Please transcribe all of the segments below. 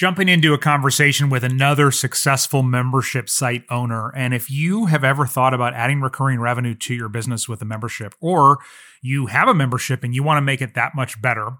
jumping into a conversation with another successful membership site owner. And if you have ever thought about adding recurring revenue to your business with a membership, or you have a membership and you want to make it that much better,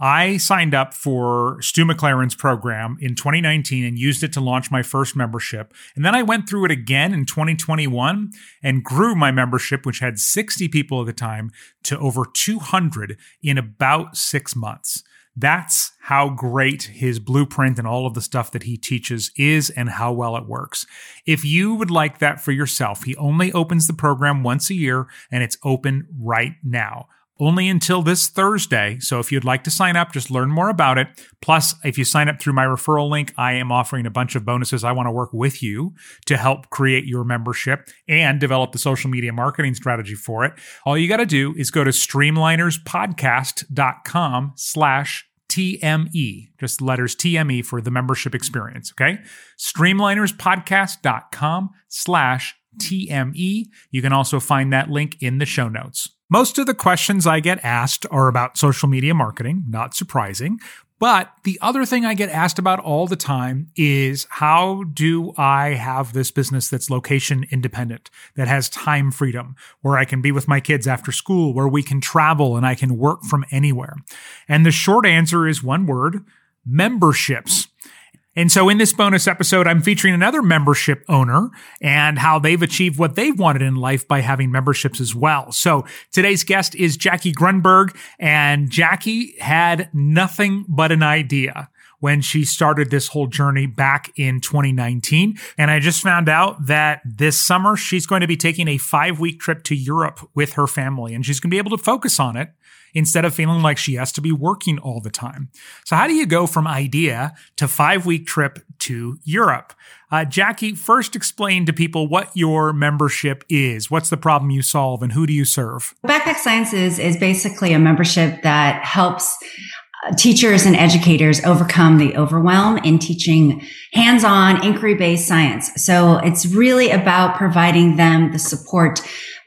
I signed up for Stu McLaren's program in 2019 and used it to launch my first membership. And then I went through it again in 2021 and grew my membership, which had 60 people at the time, to over 200 in about six months. That's how great his blueprint and all of the stuff that he teaches is and how well it works. If you would like that for yourself, he only opens the program once a year and it's open right now only until this Thursday. So if you'd like to sign up, just learn more about it. Plus, if you sign up through my referral link, I am offering a bunch of bonuses. I want to work with you to help create your membership and develop the social media marketing strategy for it. All you got to do is go to streamlinerspodcast.com slash TME, just letters TME for the membership experience. Okay. Streamlinerspodcast.com slash TME. You can also find that link in the show notes. Most of the questions I get asked are about social media marketing, not surprising. But the other thing I get asked about all the time is how do I have this business that's location independent, that has time freedom, where I can be with my kids after school, where we can travel and I can work from anywhere? And the short answer is one word memberships. And so in this bonus episode, I'm featuring another membership owner and how they've achieved what they've wanted in life by having memberships as well. So today's guest is Jackie Grundberg and Jackie had nothing but an idea when she started this whole journey back in 2019. And I just found out that this summer she's going to be taking a five week trip to Europe with her family and she's going to be able to focus on it instead of feeling like she has to be working all the time. So how do you go from idea to five week trip to Europe? Uh, Jackie, first explain to people what your membership is. What's the problem you solve and who do you serve? Backpack Sciences is basically a membership that helps teachers and educators overcome the overwhelm in teaching hands-on inquiry-based science. So it's really about providing them the support,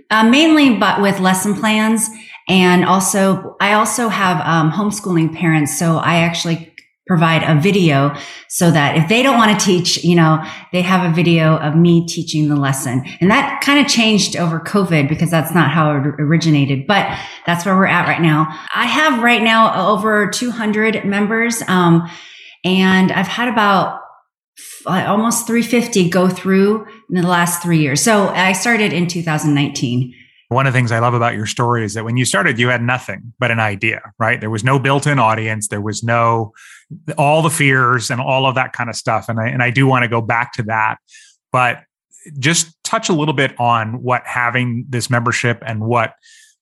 uh, mainly but with lesson plans and also, I also have um, homeschooling parents. So I actually provide a video so that if they don't want to teach, you know, they have a video of me teaching the lesson. And that kind of changed over COVID because that's not how it originated, but that's where we're at right now. I have right now over 200 members. Um, and I've had about almost 350 go through in the last three years. So I started in 2019. One of the things I love about your story is that when you started, you had nothing but an idea, right? There was no built in audience. There was no, all the fears and all of that kind of stuff. And I, and I do want to go back to that. But just touch a little bit on what having this membership and what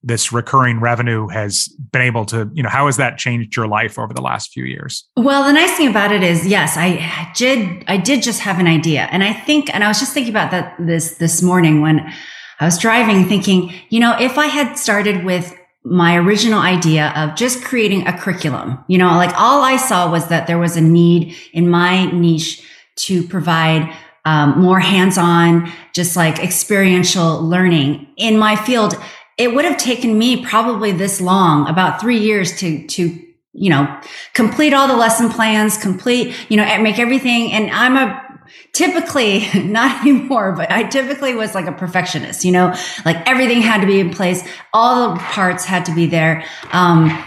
this recurring revenue has been able to you know how has that changed your life over the last few years well the nice thing about it is yes i did i did just have an idea and i think and i was just thinking about that this this morning when I was driving thinking, you know, if I had started with my original idea of just creating a curriculum, you know, like all I saw was that there was a need in my niche to provide um, more hands-on, just like experiential learning in my field. It would have taken me probably this long, about three years to, to, you know, complete all the lesson plans, complete, you know, make everything. And I'm a typically not anymore, but I typically was like a perfectionist, you know, like everything had to be in place. All the parts had to be there. Um,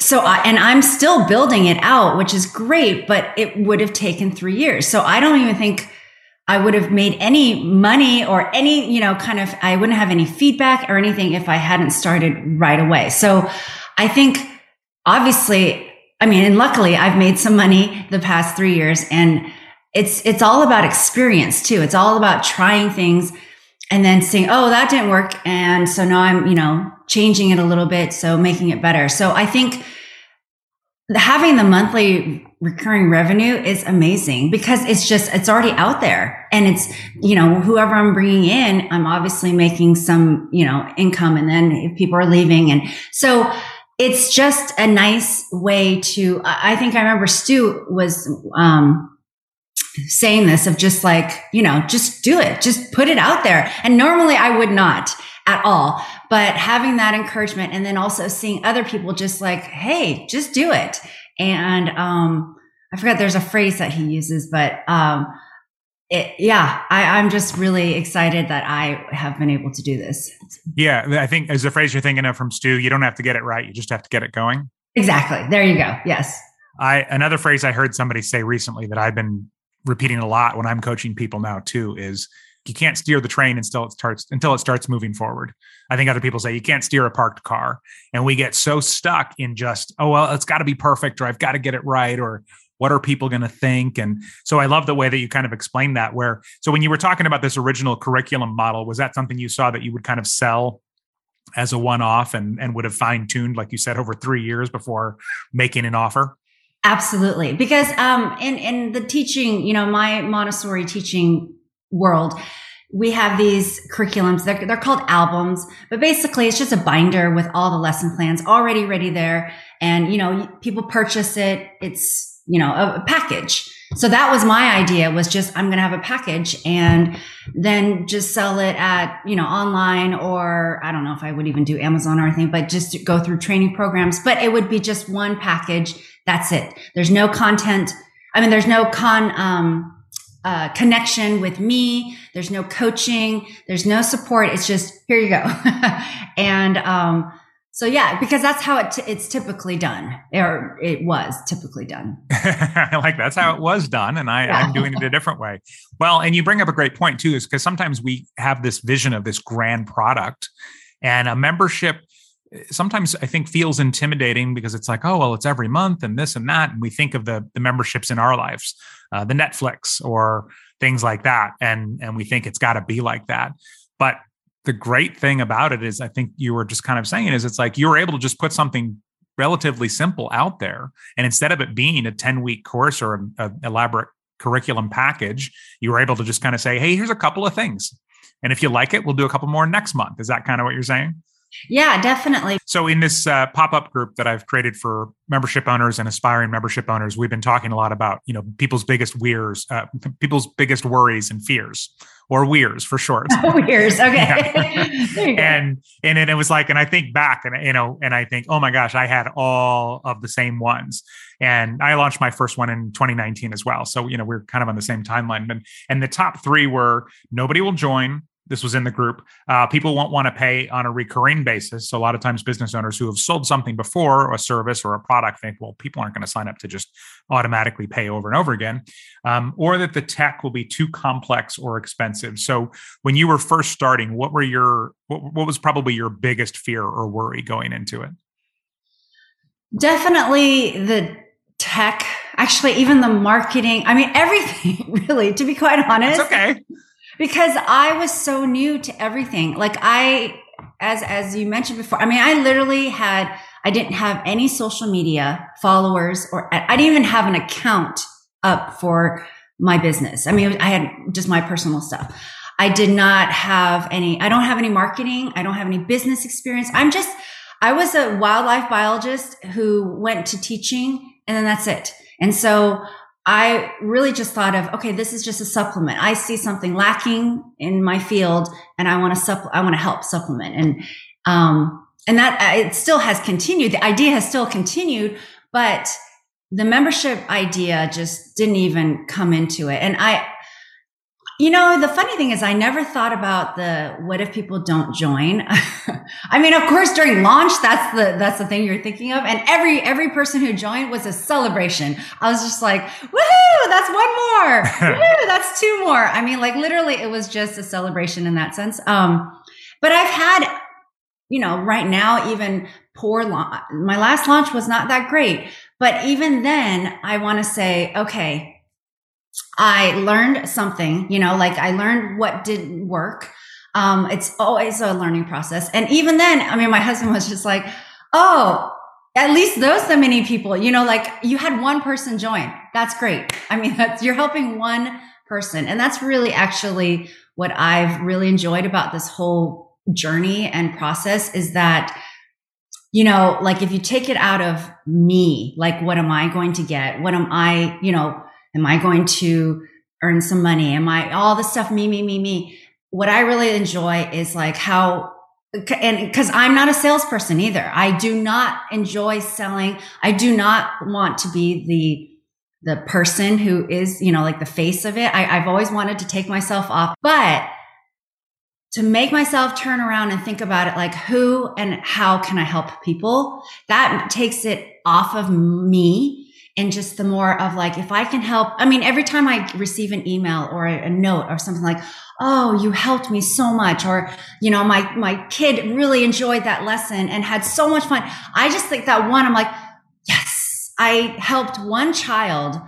so I, and I'm still building it out, which is great, but it would have taken three years. So I don't even think I would have made any money or any, you know, kind of, I wouldn't have any feedback or anything if I hadn't started right away. So I think obviously, I mean, and luckily I've made some money the past three years and it's it's all about experience too. It's all about trying things and then saying, "Oh, that didn't work," and so now I'm you know changing it a little bit, so making it better. So I think having the monthly recurring revenue is amazing because it's just it's already out there and it's you know whoever i'm bringing in i'm obviously making some you know income and then if people are leaving and so it's just a nice way to i think i remember stu was um saying this of just like, you know, just do it, just put it out there. And normally I would not at all, but having that encouragement and then also seeing other people just like, Hey, just do it. And, um, I forget there's a phrase that he uses, but um, it, yeah, I, I'm just really excited that I have been able to do this. Yeah, I think as a phrase you're thinking of from Stu, you don't have to get it right; you just have to get it going. Exactly. There you go. Yes. I another phrase I heard somebody say recently that I've been repeating a lot when I'm coaching people now too is you can't steer the train until it starts until it starts moving forward. I think other people say you can't steer a parked car, and we get so stuck in just oh well, it's got to be perfect or I've got to get it right or what are people going to think and so i love the way that you kind of explained that where so when you were talking about this original curriculum model was that something you saw that you would kind of sell as a one-off and and would have fine-tuned like you said over three years before making an offer absolutely. Because um in in the teaching you know my montessori teaching world we have these curriculums. They're, they're called albums but basically it's just a binder with all the lesson plans already ready there. And you know people purchase it. It's you know, a, a package. So that was my idea was just, I'm going to have a package and then just sell it at, you know, online or I don't know if I would even do Amazon or anything, but just go through training programs, but it would be just one package. That's it. There's no content. I mean, there's no con, um, uh, connection with me. There's no coaching. There's no support. It's just here you go. and, um, so yeah, because that's how it t- it's typically done, or it was typically done. I like that's how it was done, and I, yeah. I'm doing it a different way. Well, and you bring up a great point too, is because sometimes we have this vision of this grand product, and a membership eh, sometimes I think feels intimidating because it's like, oh well, it's every month and this and that, and we think of the the memberships in our lives, uh, the Netflix or things like that, and and we think it's got to be like that. But the great thing about it is I think you were just kind of saying is it's like you were able to just put something relatively simple out there. And instead of it being a 10 week course or an elaborate curriculum package you were able to just kind of say hey here's a couple of things. And if you like it we'll do a couple more next month. Is that kind of what you're saying yeah, definitely. So, in this uh, pop-up group that I've created for membership owners and aspiring membership owners, we've been talking a lot about you know people's biggest wears, uh, people's biggest worries and fears, or wears for short. wears, okay. and and it was like, and I think back, and you know, and I think, oh my gosh, I had all of the same ones, and I launched my first one in 2019 as well. So you know, we're kind of on the same timeline, and and the top three were nobody will join this was in the group. Uh, people won't want to pay on a recurring basis. So a lot of times, business owners who have sold something before, a service or a product, think, well, people aren't going to sign up to just automatically pay over and over again, um, or that the tech will be too complex or expensive. So when you were first starting, what were your what, what was probably your biggest fear or worry going into it? Definitely the tech. Actually, even the marketing. I mean, everything. Really, to be quite honest. It's okay because I was so new to everything. Like I, as, as you mentioned before, I mean, I literally had, I didn't have any social media followers or I didn't even have an account up for my business. I mean, I had just my personal stuff. I did not have any, I don't have any marketing. I don't have any business experience. I'm just, I was a wildlife biologist who went to teaching and then that's it. And so I really just thought of, okay, this is just a supplement. I see something lacking in my field and I want to supp- I want to help supplement. And, um, and that uh, it still has continued. The idea has still continued, but the membership idea just didn't even come into it. And I, you know, the funny thing is I never thought about the what if people don't join? I mean, of course, during launch, that's the that's the thing you're thinking of. And every every person who joined was a celebration. I was just like, woohoo, that's one more. woohoo, that's two more. I mean, like literally it was just a celebration in that sense. Um, but I've had, you know, right now, even poor launch. My last launch was not that great. But even then, I want to say, okay, I learned something, you know, like I learned what didn't work. Um, it's always a learning process. And even then, I mean, my husband was just like, Oh, at least those so many people, you know, like you had one person join. That's great. I mean, that's, you're helping one person. And that's really actually what I've really enjoyed about this whole journey and process is that, you know, like if you take it out of me, like what am I going to get? What am I, you know, Am I going to earn some money? Am I all the stuff, me, me, me, me? What I really enjoy is like how, and because I'm not a salesperson either. I do not enjoy selling. I do not want to be the the person who is, you know, like the face of it. I, I've always wanted to take myself off, but to make myself turn around and think about it like who and how can I help people? That takes it off of me and just the more of like, if I can help, I mean, every time I receive an email or a, note or something like, Oh, you helped me so much. Or, you know, my, my kid really enjoyed that lesson and had so much fun. I just think that one, I'm like, yes, I helped one child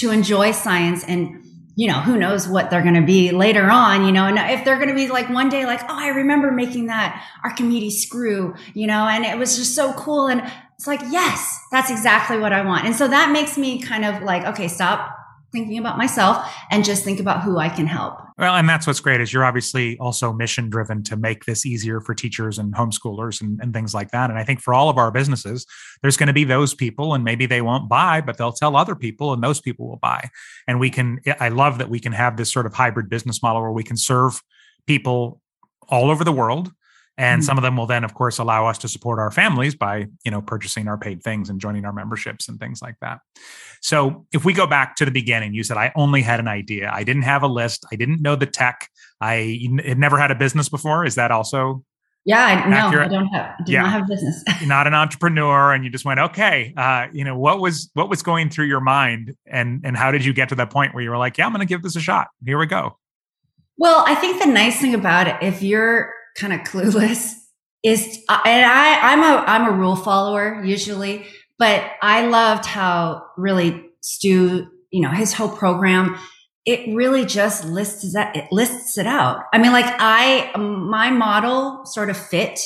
to enjoy science and you know, who knows what they're going to be later on, you know, and if they're going to be like one day, like, oh, I remember making that Archimedes screw, you know, and it was just so cool. And it's like, yes, that's exactly what I want. And so that makes me kind of like, okay, stop thinking about myself and just think about who I can help. Well, and that's what's great is you're obviously also mission driven to make this easier for teachers and homeschoolers and, and things like that. And I think for all of our businesses, there's going to be those people and maybe they won't buy, but they'll tell other people and those people will buy. And we can, I love that we can have this sort of hybrid business model where we can serve people all over the world and mm-hmm. some of them will then of course allow us to support our families by you know purchasing our paid things and joining our memberships and things like that so if we go back to the beginning you said i only had an idea i didn't have a list i didn't know the tech i had never had a business before is that also yeah, no, I don't have, do yeah. not have business. You're not an entrepreneur, and you just went, okay. Uh, you know, what was what was going through your mind, and and how did you get to that point where you were like, yeah, I'm going to give this a shot. Here we go. Well, I think the nice thing about it, if you're kind of clueless is, and I, I'm a, I'm a rule follower usually, but I loved how really Stu, you know, his whole program, it really just lists that, it lists it out. I mean, like I, my model sort of fit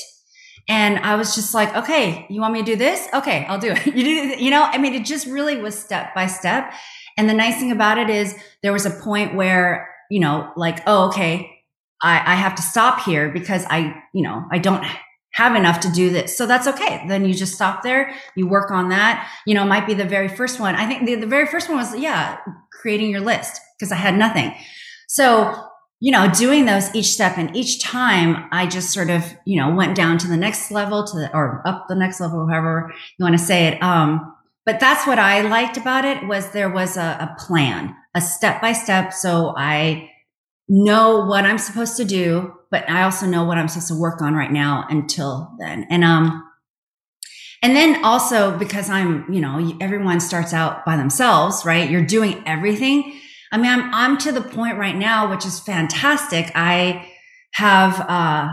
and I was just like, okay, you want me to do this? Okay, I'll do it. You do, you know, I mean, it just really was step by step. And the nice thing about it is there was a point where, you know, like, oh, okay, I, I have to stop here because I, you know, I don't have enough to do this. So that's okay. Then you just stop there. You work on that. You know, might be the very first one. I think the, the very first one was, yeah, creating your list because I had nothing. So, you know, doing those each step and each time I just sort of, you know, went down to the next level to the, or up the next level, however you want to say it. Um, but that's what I liked about it was there was a, a plan, a step by step. So I, know what I'm supposed to do, but I also know what I'm supposed to work on right now until then. And, um, and then also because I'm, you know, everyone starts out by themselves, right? You're doing everything. I mean, I'm, I'm to the point right now, which is fantastic. I have, uh,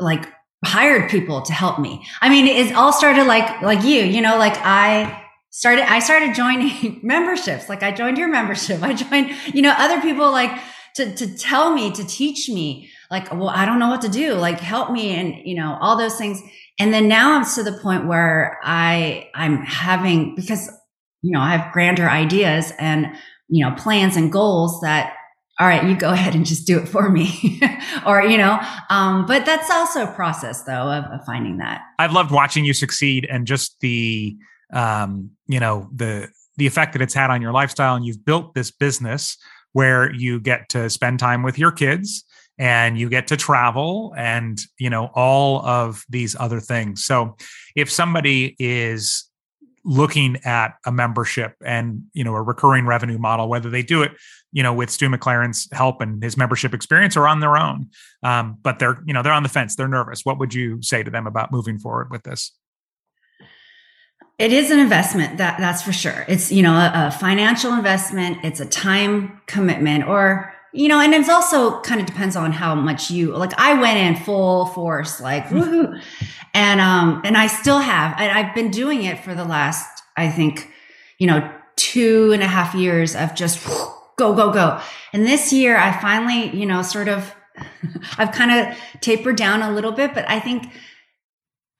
like hired people to help me. I mean, it all started like, like you, you know, like I, started i started joining memberships like i joined your membership i joined you know other people like to, to tell me, to teach me, like, well, I don't know what to do. Like, help me. And, you know, all those things. And then now I'm to the point where I, I'm having, because, you know, I have grander ideas and, you know, plans and goals that, all right, you go ahead and just do it for me. or, you know, um, but that's also a process though of, of finding that. I've loved watching you succeed and just the, um, you know, the, the effect that it's had on your lifestyle and you've built this business where you get to spend time with your kids and you get to travel and you know all of these other things. So if somebody is looking at a membership and you know a recurring revenue model whether they do it you know with stu mclaren's help and his membership experience or on their own um, but they're you know they're on the fence they're nervous what would you say to them about moving forward with this it is an investment that that's for sure. It's, you know, a, a, financial investment. It's a time commitment or, you know, and it's also kind of depends on how much you, like I went in full force, like, woohoo. And, um, and I still have, and I've been doing it for the last, I think, you know, two and a half years of just go, go, go. And this year I finally, you know, sort of, I've kind of tapered down a little bit, but I think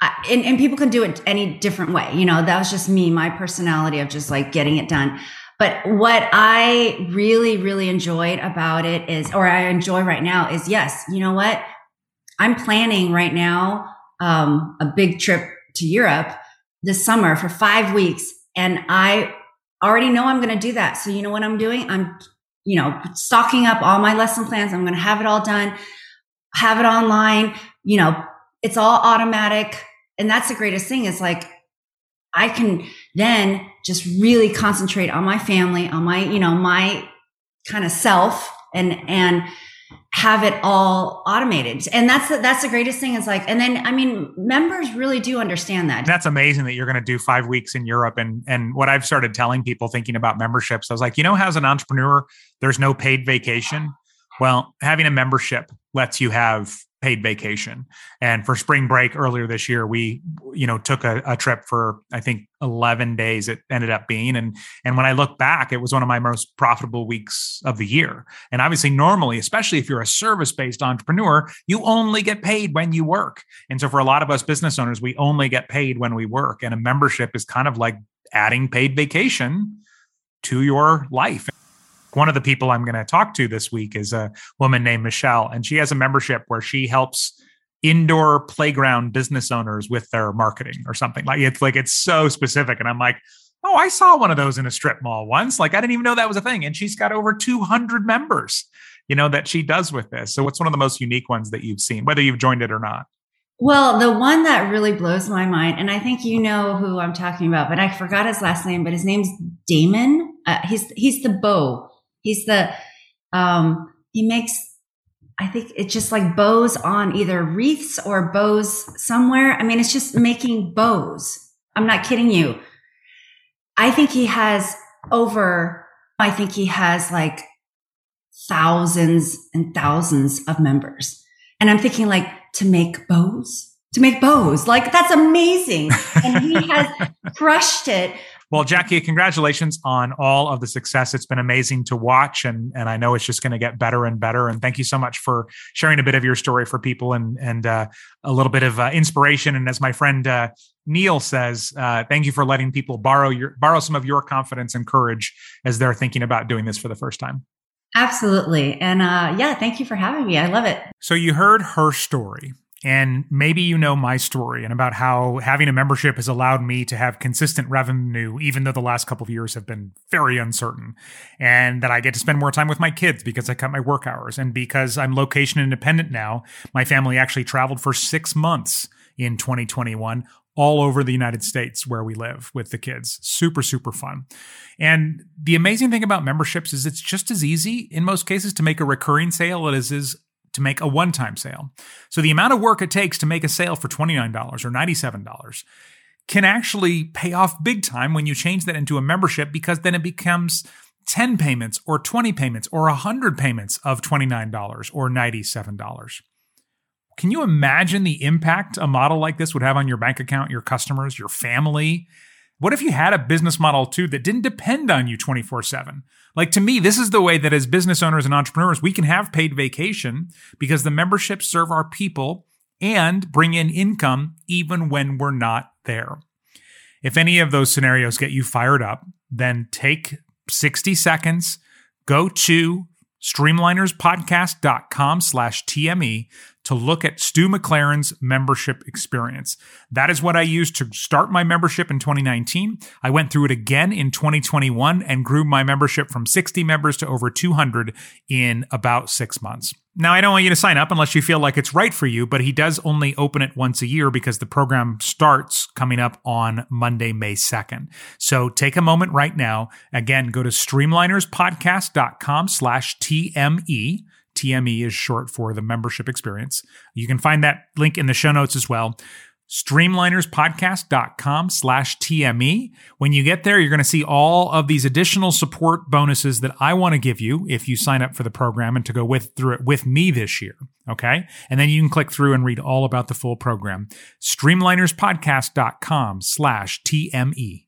and, and people can do it any different way. You know, that was just me, my personality of just like getting it done. But what I really, really enjoyed about it is, or I enjoy right now is yes, you know what? I'm planning right now, um, a big trip to Europe this summer for five weeks. And I already know I'm going to do that. So you know what I'm doing? I'm, you know, stocking up all my lesson plans. I'm going to have it all done, have it online, you know, it's all automatic and that's the greatest thing is like I can, then just really concentrate on my family, on my, you know, my kind of self and, and have it all automated. And that's the, that's the greatest thing is like, and then, I mean, members really do understand that. That's amazing that you're going to do five weeks in Europe. And, and what I've started telling people thinking about memberships, I was like, you know, as an entrepreneur, there's no paid vacation. Well, having a membership lets you have paid vacation. And for spring break earlier this year, we, you know, took a, a, trip for I think 11 days. It ended up being, and and when I look back, it was one of my most profitable weeks of the year. And obviously, normally, especially if you're a service based entrepreneur, you only get paid when you work. And so for a lot of us business owners, we only get paid when we work. And a membership is kind of like adding paid vacation to your life one of the people I'm going to talk to this week is a woman named Michelle, and she has a membership where she helps indoor playground business owners with their marketing or something. Like it's like it's so specific, and I'm like, oh, I saw one of those in a strip mall once. Like I didn't even know that was a thing, and she's got over 200 members. You know that she does with this. So what's one of the most unique ones that you've seen, whether you've joined it or not? Well, the one that really blows my mind, and I think you know who I'm talking about, but I forgot his last name. But his name's Damon. Uh, he's he's the bow He's the, um, he makes, I think it's just like bows on either wreaths or bows somewhere. I mean, it's just making bows. I'm not kidding you. I think he has over, I think he has like thousands and thousands of members. And I'm thinking like to make bows, to make bows, like that's amazing. And he has crushed it well, Jackie, congratulations on all of the success. It's been amazing to watch, and and I know it's just going to get better and better. And thank you so much for sharing a bit of your story for people and and uh, a little bit of uh, inspiration. And as my friend uh, Neil says, uh, thank you for letting people borrow your borrow some of your confidence and courage as they're thinking about doing this for the first time. Absolutely. And uh, yeah, thank you for having me. I love it. So, you heard her story. And maybe you know my story and about how having a membership has allowed me to have consistent revenue, even though the last couple of years have been very uncertain. And that I get to spend more time with my kids because I cut my work hours. And because I'm location independent now, my family actually traveled for six months in 2021 all over the United States where we live with the kids. Super, super fun. And the amazing thing about memberships is it's just as easy in most cases to make a recurring sale as is to make a one time sale. So the amount of work it takes to make a sale for $29 or $97 can actually pay off big time when you change that into a membership because then it becomes 10 payments or 20 payments or 100 payments of $29 or $97. Can you imagine the impact a model like this would have on your bank account, your customers, your family? What if you had a business model too that didn't depend on you 24 7? Like to me, this is the way that as business owners and entrepreneurs, we can have paid vacation because the memberships serve our people and bring in income even when we're not there. If any of those scenarios get you fired up, then take 60 seconds, go to streamlinerspodcast.com slash TME to look at Stu McLaren's membership experience. That is what I used to start my membership in 2019. I went through it again in 2021 and grew my membership from 60 members to over 200 in about six months. Now, I don't want you to sign up unless you feel like it's right for you, but he does only open it once a year because the program starts coming up on Monday, May 2nd. So take a moment right now. Again, go to streamlinerspodcast.com slash TME TME is short for the membership experience. You can find that link in the show notes as well. Streamlinerspodcast.com slash TME. When you get there, you're going to see all of these additional support bonuses that I want to give you if you sign up for the program and to go with through it with me this year. Okay. And then you can click through and read all about the full program. Streamlinerspodcast.com slash TME.